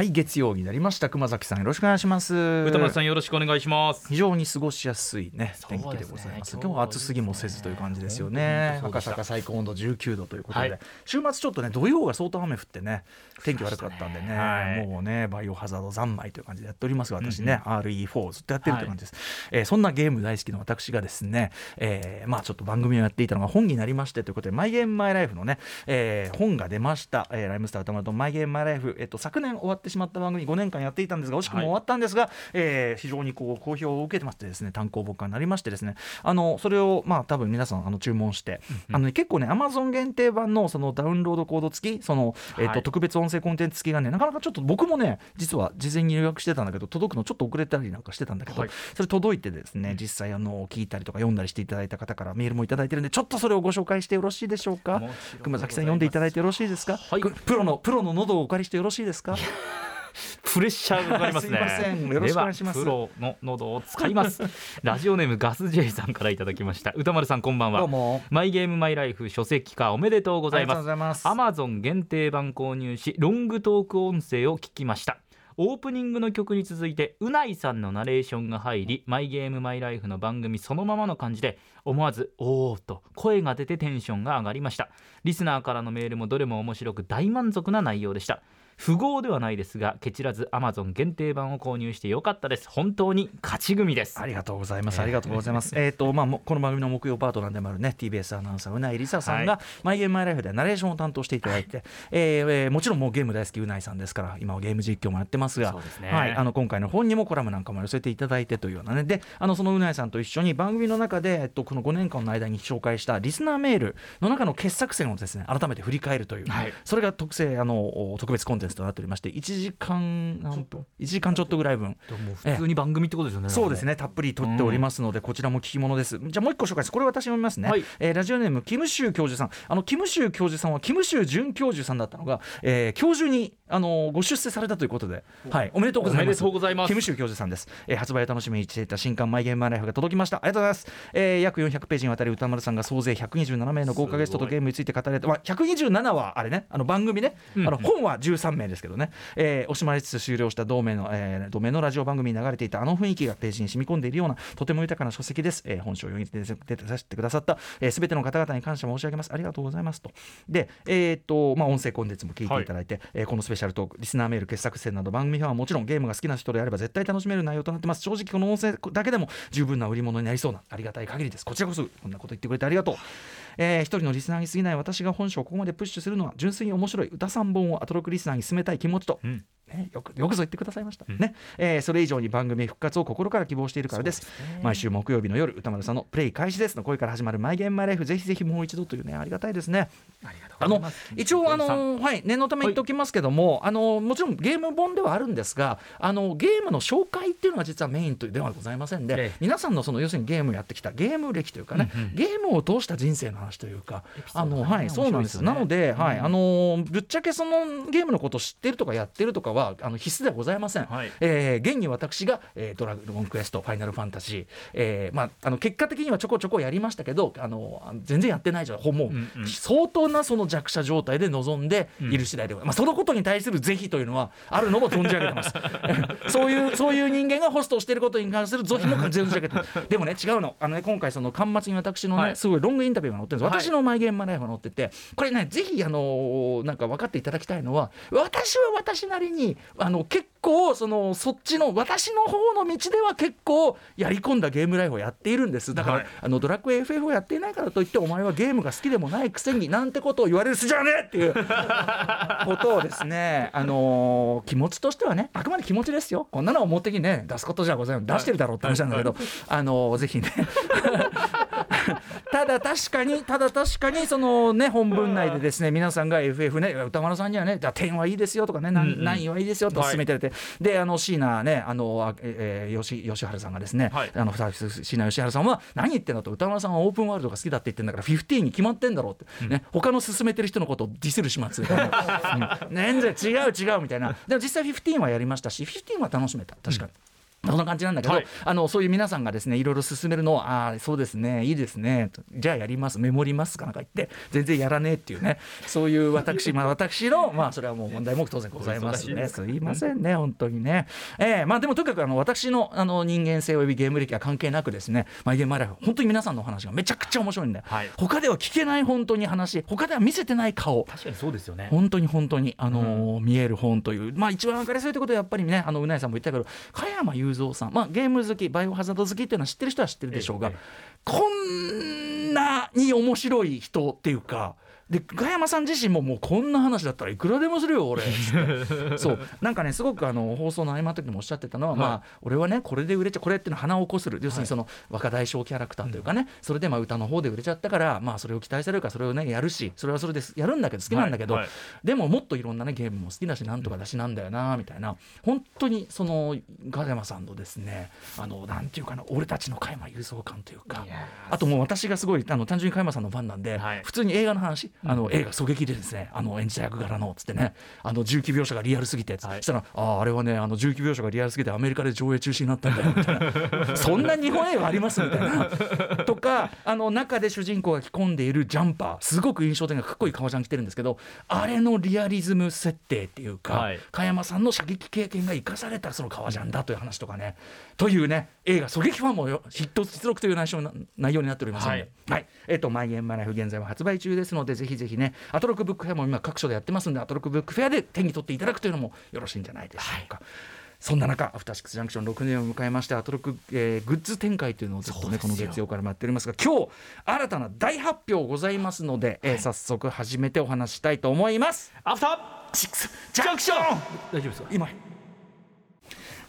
はい月曜になりました。熊崎さんよろしくお願いします。歌丸さんよろしくお願いします。非常に過ごしやすいね。天気でございます、ね、今日は暑すぎもせずという感じですよね。赤坂最高温度19度ということで、はい、週末ちょっとね土曜が相当雨降ってね天気悪かったんでね、はい、もうねバイオハザード三昧という感じでやっておりますが私ね、うんうん、RE4 ずっとやってるという感じです、はい、えー、そんなゲーム大好きの私がですね、えー、まあちょっと番組をやっていたのが本になりましてということでマイゲームマイライフのね、えー、本が出ました、えー、ライムスター歌丸とマイゲームマイライフえっと昨年終わってしまった番組5年間やっていたんですが惜しくも終わったんですが、はい、えー、非常にこう好評を受けてましてですね単行本化になりましてですねあのそれをまあ多分皆さんあの注文して、うん、あの、ね、結構ねアマゾン限定版のそのダウンロードコード付きその、えーと、特別音声コンテンツ付きがねなかなかちょっと僕もね実は事前に予約してたんだけど届くのちょっと遅れたりなんかしてたんだけど、はい、それ届いてですね実際あの聞いたりとか読んだりしていただいた方からメールもいただいてるんでちょっとそれをご紹介してよろしいでしょうか熊崎さん読んでいただいてよろしいですか、はい、プロのプロの喉をお借りしてよろしいですか？プレッシャーがかかりますね。すよろしくお願いします。プロの喉を使います。ラジオネームガス J さんからいただきました。歌丸さんこんばんは。マイゲームマイライフ書籍化おめでとうございます。アマゾン限定版購入しロングトーク音声を聞きました。オープニングの曲に続いてうないさんのナレーションが入りマイゲームマイライフの番組そのままの感じで思わず「おー」と声が出てテンションが上がりましたリスナーからのメールもどれも面白く大満足な内容でした富豪ではないですがケチらずアマゾン限定版を購入してよかったです。本当に勝ち組です。ありがとうございます。ありがとうございます。えっとまあこの番組の木曜パートナーでもあるね TBS アナウンサーうないりささんが、はい、マイゲームマイライフでナレーションを担当していただいて、はい、えー、えー、もちろんもうゲーム大好きうないさんですから今はゲーム実況もやってますがね、はい、あの今回の本にもコラムなんかも寄せていただいてというようなね。であのそのうないさんと一緒に番組の中で、えっと、この5年間の間に紹介したリスナーメールの中の傑作選をですね改めて振り返るという、はい、それが特製あの特別コンテンツとなっておりまして1時間何分1時間ちょっとぐらい分。普通に番組ってことですよねそうですねたっぷり撮っておりますので、こちらも聞き物です。じゃあもう一個紹介です。これ私読みますね、はい、えー、ラジオネームキムシュウ教授さん。あのキムシュウ教授さんはキムシュウ准教授さんだったのが、えー、教授にあのご出世されたということで、はい、おめでとうございます。ます。キムシュウ教授さんです、えー、発売を楽しみにしていた新刊マイゲームマイライフが届きました。ありがとうございます、えー、約400ページにわたり歌丸さんが総勢127名の豪華ゲストとゲームについて語られて、まあ、127はあれね。あの番組ね、あの本は13名ですけどね、えー、惜しまれつつ終了した同名の、えー、同名のラジオ番組に流れていたあの雰囲気がページに染み込んでいるようなとても豊かな書籍です、えー、本書を読み出てさせてくださったすべ、えー、ての方々に感謝申し上げますありがとうございますとでえー、っとまあ音声コンテンツも聞いていただいて、はい、えー、このスペシャルトークリスナーメール傑作選など番組はもちろんゲームが好きな人であれば絶対楽しめる内容となってます正直この音声だけでも十分な売り物になりそうなありがたい限りですこちらこそこんなこと言ってくれてありがとうえー、一人のリスナーに過ぎない私が本書をここまでプッシュするのは純粋に面白い。歌3本をアトロクリスナーに進めたい気持ちと、うん、ね、よくよくぞ言ってくださいました、うん、ね。えー、それ以上に番組復活を心から希望しているからです、ね、毎週木曜日の夜歌丸さんのプレイ開始です。の声から始まるマイゲームマイライフぜひぜひもう一度というねありがたいですね。あの一応あのはい念のため言っておきますけども、はい、あのもちろんゲーム本ではあるんですがあのゲームの紹介っていうのが実はメインとではございませんで、ええ、皆さんのその要するにゲームをやってきたゲーム歴というかね、うんうん、ゲームを通した人生の話というか、あのはいそうなんです、ね、なので、はいあのぶっちゃけそのゲームのことを知ってるとかやってるとかはあの必須ではございません、はい、えー、現に私が、えー、ドラゴンクエストファイナルファンタジー、えーまあ、あの結果的にはちょこちょこやりましたけどあの全然やってないじゃん。もう、うんうん、相当なその弱者状態で臨んでいる次第で、うん、まあ、そのことに対する是非というのはあるのも存じ上げてます。そういうそういう人間がホストをしていることに関する是非も存じ上げてます。でもね違うの。あの、ね、今回その端末に私のね、はい、すごいロングインタビューが載ってるんです、私のマイゲームマライフが載っててこれねぜひあのなんか分かっていただきたいのは私は私なりにあの結構そのそっちの私の方の道では結構やり込んだゲームライフをやっているんです。だから、はい、あのドラクエ FF をやっていないからといってお前はゲームが好きでもないくせになんてことを言われる筋じゃねえっていう。ことをですねあのー、気持ちとしてはねあくまで気持ちですよ。こんなの表にね出すことじゃございません。出してるだろうって話なんだけど、あのー、ぜひね ただ確かにただ確かにそのね本文内でですね皆さんが FF ね歌丸さんにはねじゃあ点はいいですよとかね何はいいですよと勧めてて、はい、であの椎名ねあのえー、吉吉原さんがですね、はい、あの椎名吉原さんは何言ってんだと歌丸さんはオープンワールドが好きだって言ってんだから15に決まってんだろうって、うん、ね他の進めてる人のことをディスる始末、うん、全然違う違うみたいな。でも実際15はやりましたし15は楽しめた。確かに。うん。そんな感じなんだけど、はい、あのそういう皆さんがですねいろいろ進めるのをああそうですねいいですねじゃあやりますメモりますかなんか言って全然やらねえっていうねそういう私 まあ私のまあそれはもう問題も当然ございますね。すいませんね本当にね。えー、まあでもとにかくあの私のあの人間性およびゲーム歴は関係なくですねまあゲームライフ本当に皆さんのお話がめちゃくちゃ面白いんで、はい、他では聞けない本当に話他では見せてない顔確かにそうですよね。本当に本当にあのーうん、見える本というまあ一番分かりやすいということはやっぱりねあのうなえさんも言ったけど加山雄三さん。まあゲームム好きバイオハザード好きっていうのは知ってる人は知ってるでしょうが、ええ、こんなに面白い人っていうかで加山さん自身ももうこんな話だったらいくらでもするよ俺。そう。なんかねすごくあの放送の合間の時にもおっしゃってたのは、はい、まあ俺はねこれで売れちゃこれっていうのは鼻を起こする。要するにその若大将キャラクターというかね、それでまあ歌の方で売れちゃったからまあそれを期待されるからそれをねやるしそれはそれでやるんだけど好きなんだけど、はい。はい、でももっといろんなねゲームも好きだしなんとかだしなんだよなみたいな。本当にその加山さんのですねあのなんていうかな俺たちの加山雄三感というか。あともう私がすごいあの単純に加山さんのファンなんで、普通に映画の話あの映画狙撃きでですねあの演じた役柄のつってねあの重機描写がリアルすぎて、はい、したらあああれはねあの重機描写がリアルすぎてアメリカで上映中止になったんだよみたいな。そんな日本映画ありますみたいな。とかあの中で主人公が着込んでいるジャンパーすごく印象的なかっこいい革ジャン着てるんですけどあれのリアリズム設定っていうか、はい、加山さんの射撃経験が生かされたその革ジャンだという話とかね。というね映画狙撃ファンもヒット出力という内容内容になっておりますので、はい、はい、えっ、ー、とマイゲームマライフ現在は発売中ですのでぜひぜひねアトロックブックフェアも今各所でやってますんでアトロックブックフェアで手に取っていただくというのもよろしいんじゃないでしょうか。はい。そんな中、アフターシックスジャンクション6年を迎えまして、アトロック、えー、グッズ展開というのをずっとね、この月曜からやっておりますが、今日、新たな大発表ございますので、えー、早速始めてお話したいと思います。アフターシックスジャンクション。大丈夫ですか？今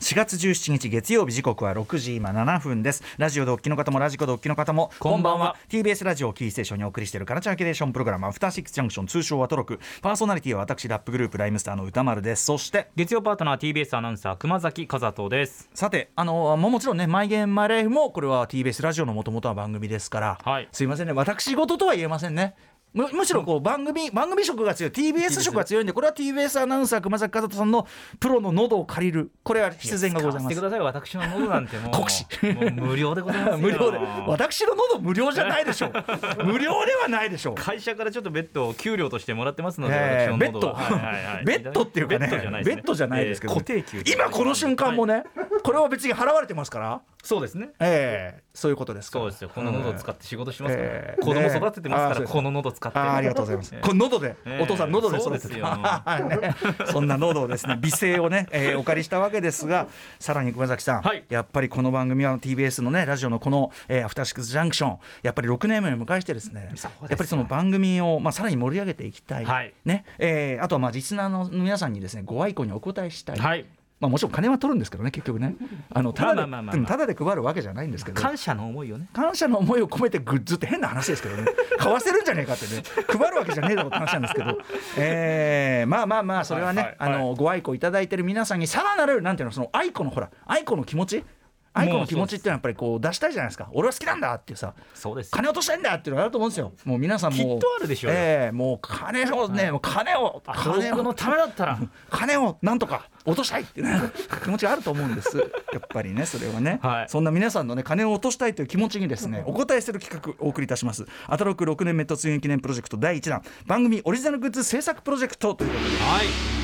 4月17日月曜日時刻は6時今7分です。ラジオでお聞きの方もラジコでお聞きの方もこんばんは。TBS ラジオキーステーションにお送りしているカルチャーキュレーションプログラムアフターシックスジャンクション通称はトロク。パーソナリティは私ラップグループライムスターの歌丸です。そして月曜パートナー TBS アナウンサー熊崎和人です。さてあのもちろんねマイゲームマイライフもこれは TBS ラジオのもともとは番組ですから、はい、すいませんね。私事とは言えませんねむむしろこう番組番組色が強い。TBS 色が強いんでこれは TBS アナウンサー熊崎和人さんのプロの喉を借りる。これは必然がございます。ください私の喉なんてもう。国士無料でございます 無料で。私の喉無料じゃないでしょう。無料ではないでしょう。会社からちょっとベッドを給料としてもらってますので、えー、ベッド、はいはいはい、ベッドっていうかねベッドじゃないですけど、固定給今この瞬間もね、これは別に払われてますから。そうですね。ええー、そういうことですそうですよ。この喉を使って仕事しますから、えー、子供育ててますから、この喉使って。あありがとうございます、この喉で、お父さん喉で育てて ね、そんな喉をですね 美声をね、えー、お借りしたわけですがさらに熊崎さん、はい、やっぱりこの番組は TBS のねラジオのこの、えー、アフターシックスジャンクションやっぱり6年目を迎えしてですねやっぱりその番組を、まあ、さらに盛り上げていきたい、はい、ね。えー、あとはまあリスナーの皆さんにですねご愛顧にお答えしたい、はいまあ、もちろん金は取るんですけどね結局ね。あのただでただで配るわけじゃないんですけど。感謝の思いをね。感謝の思いを込めてグッズって変な話ですけどね。買わせるんじゃねえかってね。配るわけじゃねえだろって話なんですけど、えー、まあまあまあそれはね、はいはいはい、あのご愛顧いただいてる皆さんにさらなるなんていうのその愛子のほら愛子の気持ち愛子の気持ちってのはやっぱりこう出したいじゃないですか。俺は好きなんだっていうさそうです金落としたいんだっていうのがあると思うんですよ。もう皆さんもきっとあるでしょうえー、もう金をね、はい、もう金を金のためだったら。金をなんとか落としたいっていう、ね、気持ちがあると思うんです。やっぱりねそれはね、はい、そんな皆さんのね金を落としたいという気持ちにですねお答えする企画お送りいたします。アトロック6年目突入記念プロジェクト第1弾。番組オリジナルグッズ制作プロジェクトということで。はい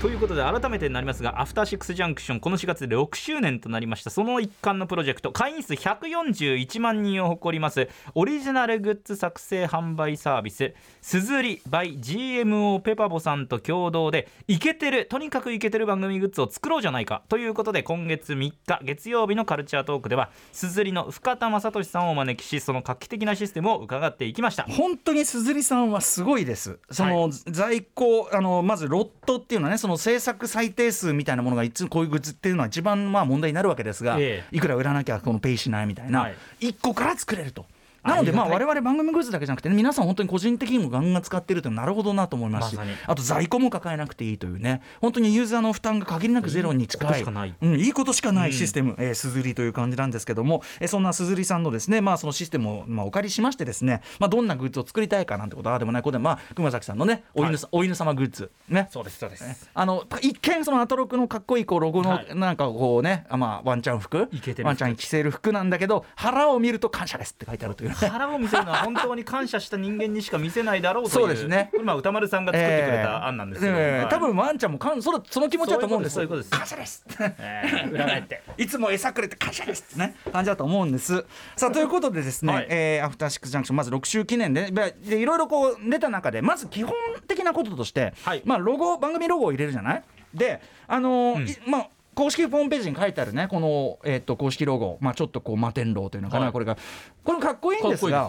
ということで改めてになりますがアフターシックスジャンクションこの4月で6周年となりました。その一環のプロジェクト会員数141万人を誇りますオリジナルグッズ作成販売サービスすずり by GMO ペパボさんと共同でイケてるとにかくイケてる番組グッズを作ろうじゃないかということで今月3日月曜日のカルチャートークではすずりの深田正俊さんをお招きしその画期的なシステムを伺っていきました。本当にすずりさんはすごいです。その、はい、在庫あのまずロットっていうのはねその制作最低数みたいなものがいつこういうグッズっていうのは一番まあ問題になるわけですが、ええ、いくら売らなきゃこのペイしないみたいな、はい、1個から作れると。なのでまあ我々番組グッズだけじゃなくて、ね、皆さん本当に個人的にもガンガン使ってるというのはなるほどなと思いますし、ま、あと在庫も抱えなくていいというね本当にユーザーの負担が限りなくゼロに近い。うん、いいことしかないシステム、うん、えー、すずりという感じなんですけども、えー、そんなすずりさんのですねまあそのシステムをまあお借りしましてですねまあどんなグッズを作りたいかなんてことはあでもない。ことでまあ熊崎さんのねお犬,、はい、お犬様グッズね。そうですそうです、あの一見そのアトロクのかっこいいこうロゴのなんかこうね、はい、まあワンちゃん服。ワンちゃん着せる服なんだけど腹を見ると感謝ですって書いてあるという、ね、腹を見せるのは本当に感謝した人間にしか見せないだろうというそうですね。まあ歌丸さんが作ってくれた案なんですけど、えー、多分ワンちゃんもかんそのその気持ちだと思うんですそういうことです感謝です、えー、裏返って。いつも餌くれて感謝ですってね。感じだと思うんです。さあということでですね、はい、えー、アフターシックスジャンクションまず6周記念ででいろいろこう出た中でまず基本的なこととして、はい、まあロゴ番組ロゴを入れるじゃない？であのーうん、まあ公式ホームページに書いてあるねこの、えー、と公式ロゴ、まあ、ちょっとこう摩天楼というのかな、はい、これがこれかっこいいんですが。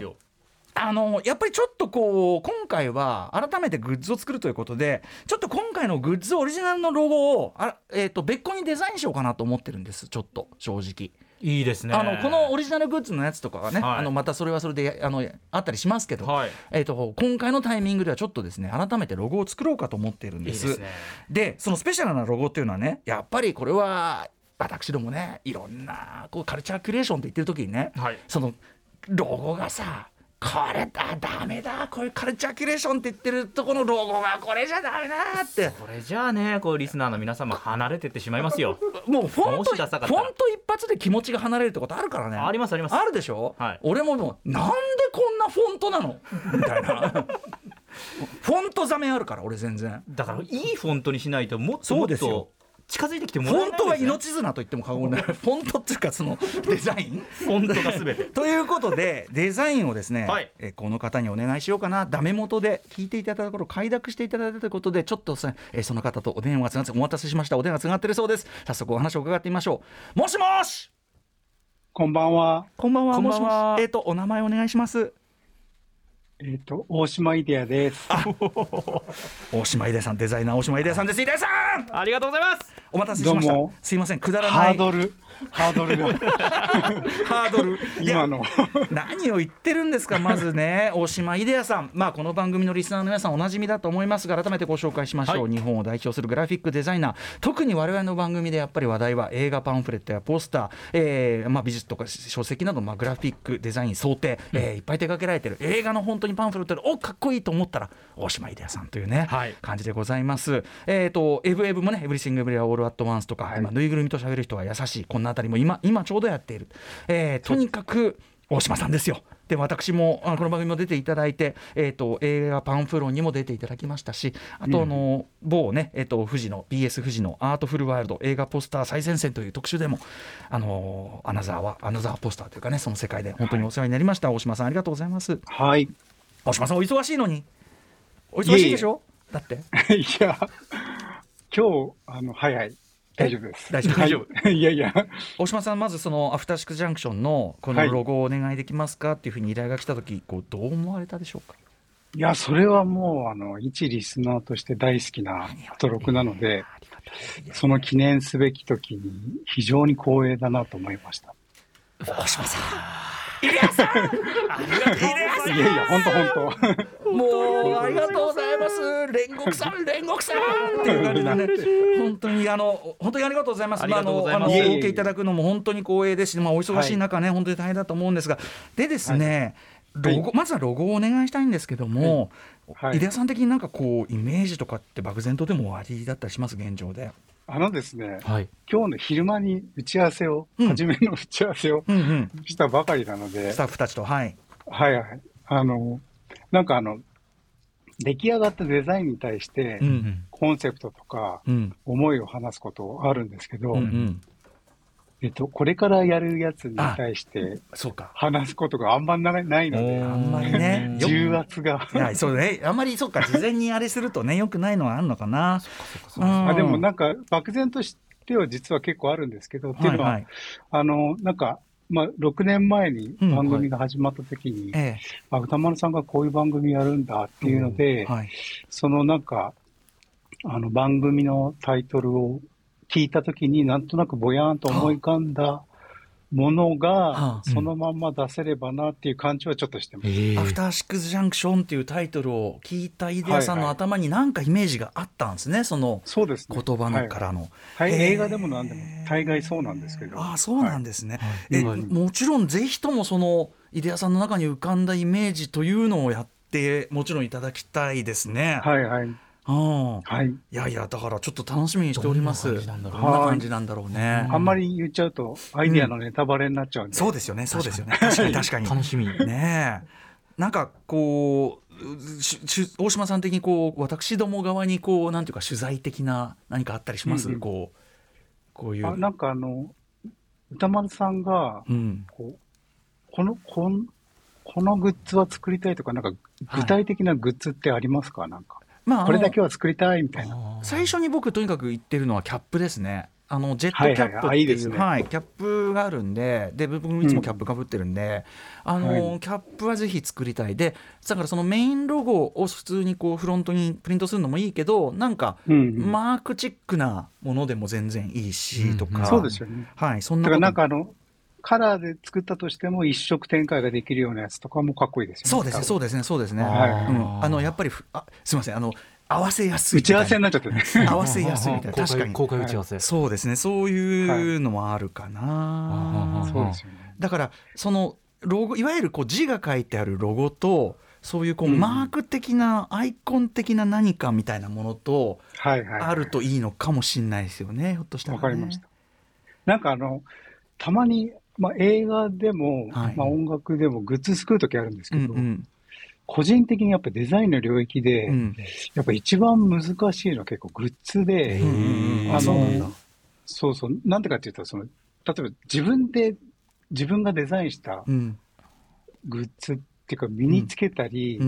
あのやっぱりちょっとこう今回は改めてグッズを作るということでちょっと今回のグッズオリジナルのロゴをあ、えーと、別個にデザインしようかなと思ってるんですちょっと正直。いいですね。あのこのオリジナルグッズのやつとかはね、はい、あのまたそれはそれであのあったりしますけど、はい、えーと、今回のタイミングではちょっとですね改めてロゴを作ろうかと思っているんです。で、ね、そのスペシャルなロゴっていうのはねやっぱりこれは私どもねいろんなこうカルチャークリエーションって言ってる時にね、はい、そのロゴがさこれだダメだこういうカルチャーキュレーションって言ってるとこのロゴがこれじゃダメだって。これじゃあねこうリスナーの皆様離れてってしまいますよ。もうフォントフォント一発で気持ちが離れるってことあるからね。ありますあります。あるでしょ、はい、俺ももうなんでこんなフォントなの？みたいな。フォントざめあるから俺全然。だからいいフォントにしないともっともっと近づいてきてもらえない、ね、フォントは命綱と言っても過言ない。フォントっていうかそのデザイン？フォントがすべて。ということでデザインをですね、はい、えこの方にお願いしようかな。ダメ元で聞いていただいたところ快諾していただいたということでちょっとそ,、えその方とお電話がつながってお待たせしました。お電話つながってるそうです。早速お話を伺ってみましょう。もしもし！こんばんは。こんばんは。もしもし。えっ、ー、とお名前お願いしますえっ、ー、と、大島イデアです。大島イデアさん、デザイナー大島イデアさんです。イデアさんありがとうございますお待たせしました。すいません、くだらない。ハードル。ハードルが。ハードル。今の。何を言ってるんですかまずね。大島イデアさん。まあこの番組のリスナーの皆さんおなじみだと思いますが改めてご紹介しましょう、はい、日本を代表するグラフィックデザイナー。特に我々の番組でやっぱり話題は映画パンフレットやポスター、えーまあ、美術とか書籍など、まあ、グラフィックデザイン想定、うん、えー、いっぱい手掛けられてる。映画の本当にパンフレットでおかっこいいと思ったら大島イデアさんというね、はい、感じでございます。えっ、ー、とエブエブもねエブリシングブリアオールアットワンスとか、はい、まあ、ぬいぐるみと喋る人は優しい。こんなあたりも今今ちょうどやっている、えー、とにかく大島さんですよ。で私もあこの番組も出ていただいて、えーと、映画「パンフロン」にも出ていただきましたしあとあの、うん、某ね、えーと、富士の BS 富士の「アートフルワールド映画ポスター最前線」という特集でもあのアナザーはアナザーポスターというかねその世界で本当にお世話になりました、はい、大島さんありがとうございます。はい。大島さんお忙しいのに。お忙しいでしょ？だって。いや今日あの早い大丈夫です。大丈夫。大丈夫。いやいや。大島さん、まずそのアフターシックスジャンクションのこのロゴをお願いできますかっていうふうに依頼が来たとき、こうどう思われたでしょうか？いや、それはもう、あの、一リスナーとして大好きな登録なので、その記念すべき時に非常に光栄だなと思いました。大島さん。さんいやいや、本当本当。もう、ありがとうございます。煉獄さん、煉獄さんっていう感じでね。本当に、あの、本当にありがとうございます。あの、あの、お受けいただくのも本当に光栄ですし、まあ、お忙しい中ね、本当に大変だと思うんですが。でですね。ロゴまずはロゴをお願いしたいんですけども、はい、井出さん的になんかこうイメージとかって漠然とでもありだったりします？現状で。あのですね、はい、今日の昼間に打ち合わせを、うん、初めの打ち合わせをしたばかりなので、スタッフたちと、はい。はいはい。あの、なんかあの、出来上がったデザインに対して、コンセプトとか、思いを話すことあるんですけど、うんうんえっと、これからやるやつに対して話すことがあんまないので、あんまりね、重圧が。い。や、そうね、あんまりそうか、事前にあれするとね、よくないのはあるのかな。あでもなんか、漠然としては実は結構あるんですけど、っていうのは、はいはい、あの、なんか、まあ、6年前に番組が始まった時に、うんはい、あ歌丸さんがこういう番組やるんだっていうので、うん。はい、そのなんか、あの番組のタイトルを聞いたときに、なんとなくぼやーんと思い浮かんだものがそのまんま出せればなっていう感じはちょっとしてます、うんアフターシックスジャンクションっていうタイトルを聞いたイデアさんの頭に何かイメージがあったんですね、その言葉のからの、はい、映画でも何でも大概そうなんですけど。あそうなんですね、えもちろんぜひともそのイデアさんの中に浮かんだイメージというのをやってもちろんいただきたいですね。はいはいはい、いやいやだからちょっと楽しみにしております。どんな感じなんだろうね。あんまり言っちゃうとアイディアのネタバレになっちゃうんで。そうですよね、そうですよね。確かに確かに。楽しみ。ねなんかこう大島さん的にこう私ども側にこうなんていうか取材的な何かあったりします？こうこういう。なんかあの歌丸さんが、こうこのこんこのグッズは作りたいとかなんか具体的なグッズってありますか、なんか。まあ、これだけは作りたいみたいな。最初に僕とにかく言ってるのはキャップですね。あのジェットキャップっていう、はい、キャップがあるんでで僕もいつもキャップかぶってるんで、うん、あの、はい、キャップはぜひ作りたい。でだからそのメインロゴを普通にこうフロントにプリントするのもいいけどなんか、マークチックなものでも全然いいしとか、そうですよね。はいそんななんかあのカラーで作ったとしても一色展開ができるようなやつとかもかっこいいですよね。そうですね、そうですね、そうですね。はい、うん、あのやっぱりあすみませんあの合わせやすい。打ち合わせになっちゃってね 合わせやすいみたいな。確かに。公開打ち合わせ、はい、そうですねそういうのもあるかな、はい、そうですよね。だからそのロゴいわゆるこう字が書いてあるロゴとそういうこうマーク的な、アイコン的な何かみたいなものとあるといいのかもしれないですよね、ひょっとしたら、ね。わかりました。なんかあのたまに、まあ、映画でも、はい、まあ、音楽でもグッズ作る時あるんですけど、うんうん。個人的にやっぱデザインの領域で、うん、やっぱ一番難しいのは結構グッズで、あの、そうそう、なんでかっていうと、その、例えば自分で、自分がデザインしたグッズっていうか身につけたり、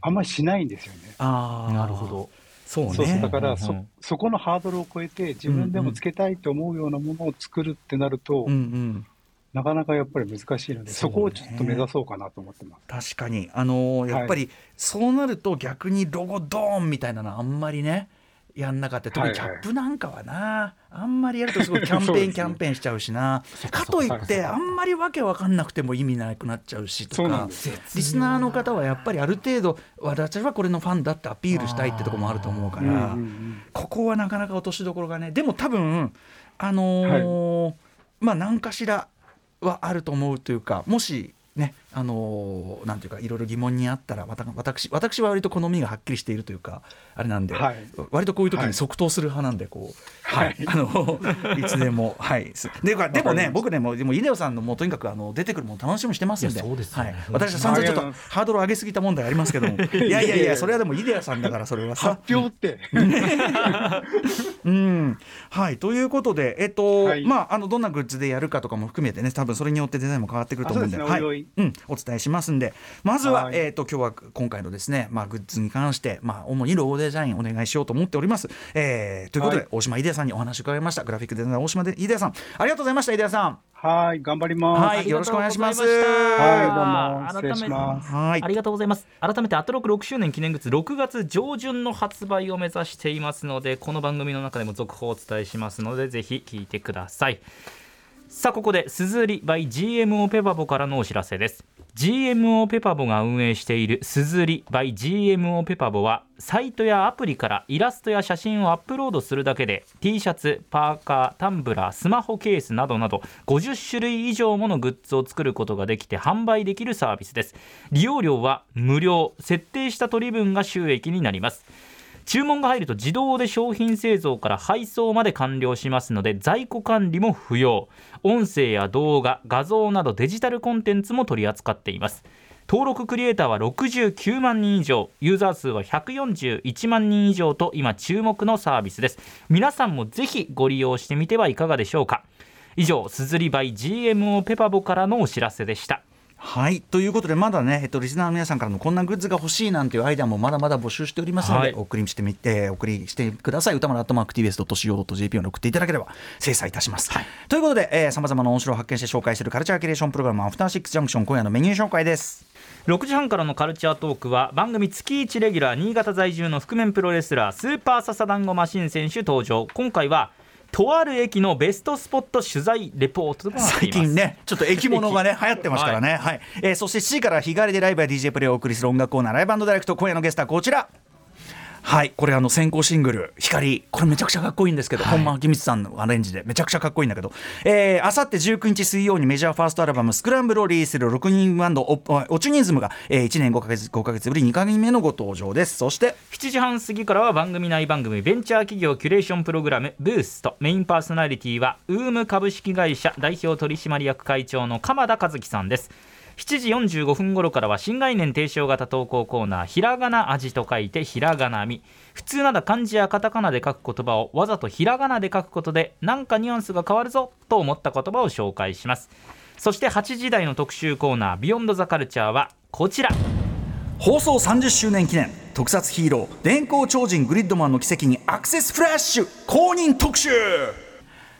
あんまりしないんですよね。ああ、なるほど。そうね。そうそう。だからそ、そこのハードルを超えて自分でもつけたいと思うようなものを作るってなると、うんうんなかなかやっぱり難しいので、そこをちょっと目指そうかなと思ってます。確かに、あのー、やっぱり、そうなると逆にロゴドーンみたいなのあんまりね、やんなかった。特にキャップなんかはな、はいはい、あんまりやるとすごい キャンペーンキャンペーンしちゃうしな。かといってあんまりわけわかんなくても意味なくなっちゃうしとか。リスナーの方はやっぱりある程度私はこれのファンだってアピールしたいってとこもあると思うから、ここはなかなか落としどころがね。でも多分あのーはい、まあ何かしらはあると思うというかもしねあのー、なんていうかいろいろ疑問にあったら私私は割と好みがはっきりしているというかあれなんで、はい、割とこういう時に即答する派なんでこう、はい、はい、あのいつでもはい。ででもね僕ねもうでもイデオさんのもうとにかくあの出てくるもの楽しみにしてますんでそうですね、はい、私は散々ちょっとハードル上げすぎた問題ありますけども。いやいやいやそれはでもイデオさんだからそれはさ。発表って。うん。はい。ということでえっと、はい、まああのどんなグッズでやるかとかも含めてね多分それによってデザインも変わってくると思うんで、ね、はい、うん、お伝えしますんでまずは、はい、えっと今日は今回のですねまあグッズに関してまあ主にロゴデザインお願いしようと思っております。えー、ということで、はい、大島イデアさんにお話伺いましたグラフィックデザイナー大島イデアさんありがとうございましたイデアさん。はい頑張ります。はい、よろしくお願いします。はいどうも失礼します。はいありがとうございます。改めてアトロク6周年記念グッズ6月上旬の発売を目指していますのでこの番組の中でも続報をお伝えしますのでぜひ聞いてください。さあここで鈴り by GMO ペパボからのお知らせです。GMO ペパボが運営している鈴り by GMO ペパボはサイトやアプリからイラストや写真をアップロードするだけで T シャツ、パーカー、タンブラー、スマホケースなどなど50種類以上ものグッズを作ることができて販売できるサービスです。利用料は無料。設定した取り分が収益になります。注文が入ると自動で商品製造から配送まで完了しますので在庫管理も不要。音声や動画画像などデジタルコンテンツも取り扱っています。登録クリエイターは69万人以上。ユーザー数は141万人以上と今注目のサービスです。皆さんもぜひご利用してみてはいかがでしょうか。以上すずりバイ GMO ペパボからのお知らせでした。はい。ということでまだね、えっと、リスナーの皆さんからのこんなグッズが欲しいなんていうアイデアもまだまだ募集しておりますので、はい、お送りしてみてお送りしてください。歌丸アットマーク TBS.CO.JP を送っていただければ精査いたします、はい、ということでさまざまな面白を発見して紹介するカルチャーキュレーションプログラムアフターシックスジャンクション今夜のメニュー紹介です。6時半からのカルチャートークは番組月1レギュラー新潟在住の覆面プロレスラースーパーササダンゴマシン選手登場。今回はとある駅のベストスポット取材レポート最近ねちょっと駅物がね 流行ってますからね。はい、はい、えー、そして7時から日帰りでライブや DJ プレイをお送りする音楽コーナーライブダイレクト今夜のゲストはこちらはいこれあの先行シングル「光」これめちゃくちゃかっこいいんですけど、はい、本間明光さんのアレンジでめちゃくちゃかっこいいんだけどあさって19日水曜にメジャーファーストアルバム「スクランブル」をリリースする6人バンドオチュニズムが、えー、1年5か月5か月ぶり2回目のご登場です。そして7時半過ぎからは番組内番組ベンチャー企業キュレーションプログラム「ブースト」メインパーソナリティはウーム株式会社代表取締役会長の鎌田和樹さんです7時45分頃からは新概念提唱型投稿コーナーひらがな味と書いてひらがなみ。普通なら漢字やカタカナで書く言葉をわざとひらがなで書くことでなんかニュアンスが変わるぞと思った言葉を紹介します。そして8時台の特集コーナービヨンドザカルチャーはこちら。放送30周年記念特撮ヒーロー電光超人グリッドマンの奇跡にアクセスフラッシュ公認特集。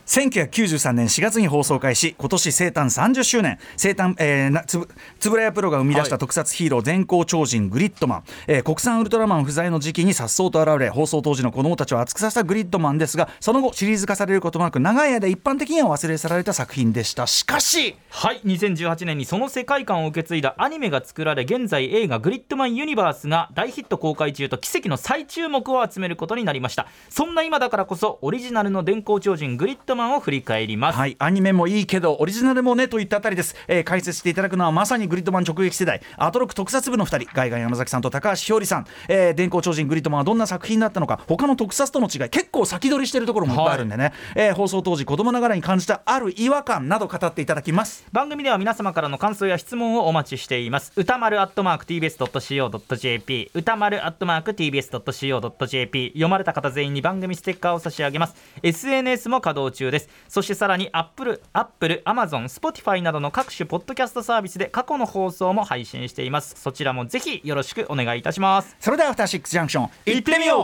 1993年4月に放送開始。今年生誕30周年。生誕、えー、なつぶつぶらやプロが生み出した特撮ヒーロー、全校超人グリッドマン、えー、国産ウルトラマン不在の時期に颯爽と現れ放送当時の子供たちを熱くさせたグリッドマンですがその後シリーズ化されることもなく長い間一般的には忘れ去られた作品でした。しかし。はい。2018年にその世界観を受け継いだアニメが作られ現在映画グリッドマンユニバースが大ヒット公開中と奇跡の再注目を集めることになりました。そんな今だからこそオリジナルの電光超人グリッドマンを振り返ります。はいアニメもいいけどオリジナルもねといったあたりです、えー、解説していただくのはまさにグリッドマン直撃世代。アトロック特撮部の2人。ガイガン山崎さんと高橋ひょりさん、えー、電光超人グリッドマンはどんな作品だったのか。他の特撮との違い結構先取りしてるところもいっぱいあるんでね、はい、えー、放送当時子供ながらに感じたある違和感など語っていただきます。番組では皆様からの感想や質問をお待ちしています。歌丸アットマーク TBS.CO.JP 歌丸アットマーク TBS.CO.JP 読まれた方全員に番組ステッカーを差し上げます。SNS も稼働中です。そしてさらにアップルアップルアマゾンスポティファイなどの各種ポッドキャストサービスで過去の放送も配信しています。そちらもぜひよろしくお願いいたします。それではアフターシックスジャンクション行ってみよう。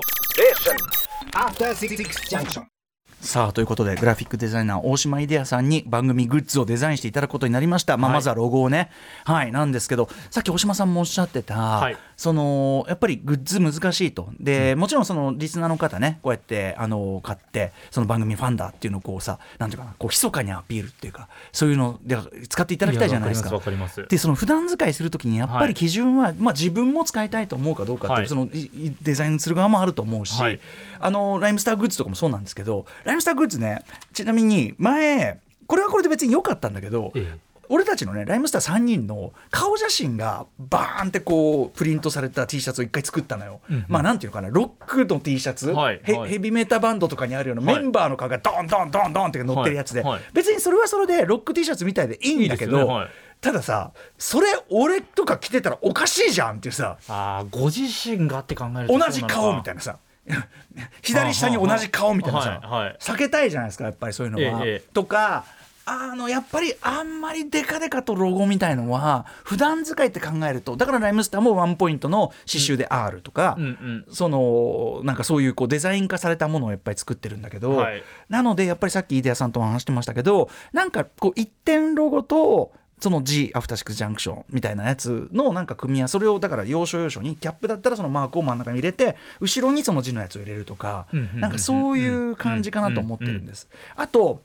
アフターシックスジャンクションさあということでグラフィックデザイナー大島依提亜さんに番組グッズをデザインしていただくことになりました、まあ、まずはロゴをね、はい、はい、なんですけどさっき大島さんもおっしゃってた、はい、そのやっぱりグッズ難しいと。で、うん、もちろんそのリスナーの方ねこうやってあの買ってその番組ファンだっていうのをこうさなんていうかなこう密かにアピールっていうかそういうので使っていただきたいじゃないですか。でその普段使いするときにやっぱり基準は、はい、まあ、自分も使いたいと思うかどうかっていう、そのデザインする側もあると思うし、あのライムスターグッズとかもそうなんですけどライムスターグッズねちなみに前これはこれで別に良かったんだけど、ええ、俺たちのねライムスター3人の顔写真がバーンってこうプリントされた T シャツを一回作ったのよ、うんうん、まあなんていうかなロックの T シャツ、はいはい、ヘビメタバンドとかにあるようなメンバーの顔がドンドンドンドンって乗ってるやつで、はいはい、別にそれはそれでロック T シャツみたいでいいんだけど、ね、たださそれ俺とか着てたらおかしいじゃんっていうさあご自身がって考えると同じ顔みたいなさ 左下に同じ顔みたいなさ、避けたいじゃないですかやっぱりそういうのは。ええ、とかあのやっぱりあんまりデカデカとロゴみたいのは普段使いって考えるとだからライムスターもワンポイントの刺繍で R とか、うんうんうん、そのなんかそういうこうデザイン化されたものをやっぱり作ってるんだけど、はい、なのでやっぱりさっき飯田屋さんとも話してましたけどなんかこう一点ロゴとその G アフターシックスジャンクションみたいなやつのなんか組み合わせそれをだから要所要所にキャップだったらそのマークを真ん中に入れて後ろにその G のやつを入れるとかなんかそういう感じかなと思ってるんです。あと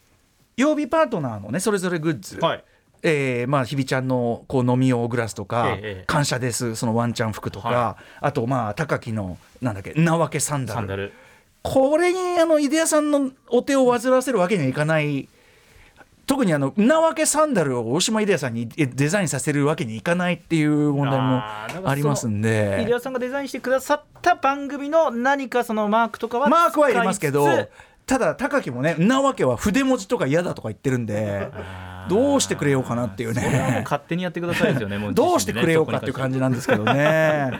曜日パートナーのねそれぞれグッズ、はい。えーまあ、日比ちゃんのこう飲み用グラスとか、ええ、感謝ですそのワンちゃん服とか、はい、あとまあ高木のなんだっけ名分けサンダル。これにあの井出屋さんのお手を煩わせるわけにはいかない。特にあの名分けサンダルを大島秀也さんにデザインさせるわけにいかないっていう問題もありますんで。秀也さんがデザインしてくださった番組の何かそのマークとかはマークはいりますけどただ高木もねなわけは筆文字とか嫌だとか言ってるんでどうしてくれようかなっていうね。勝手にやってくださいですよねね、どうしてくれようかっていう感じなんですけどね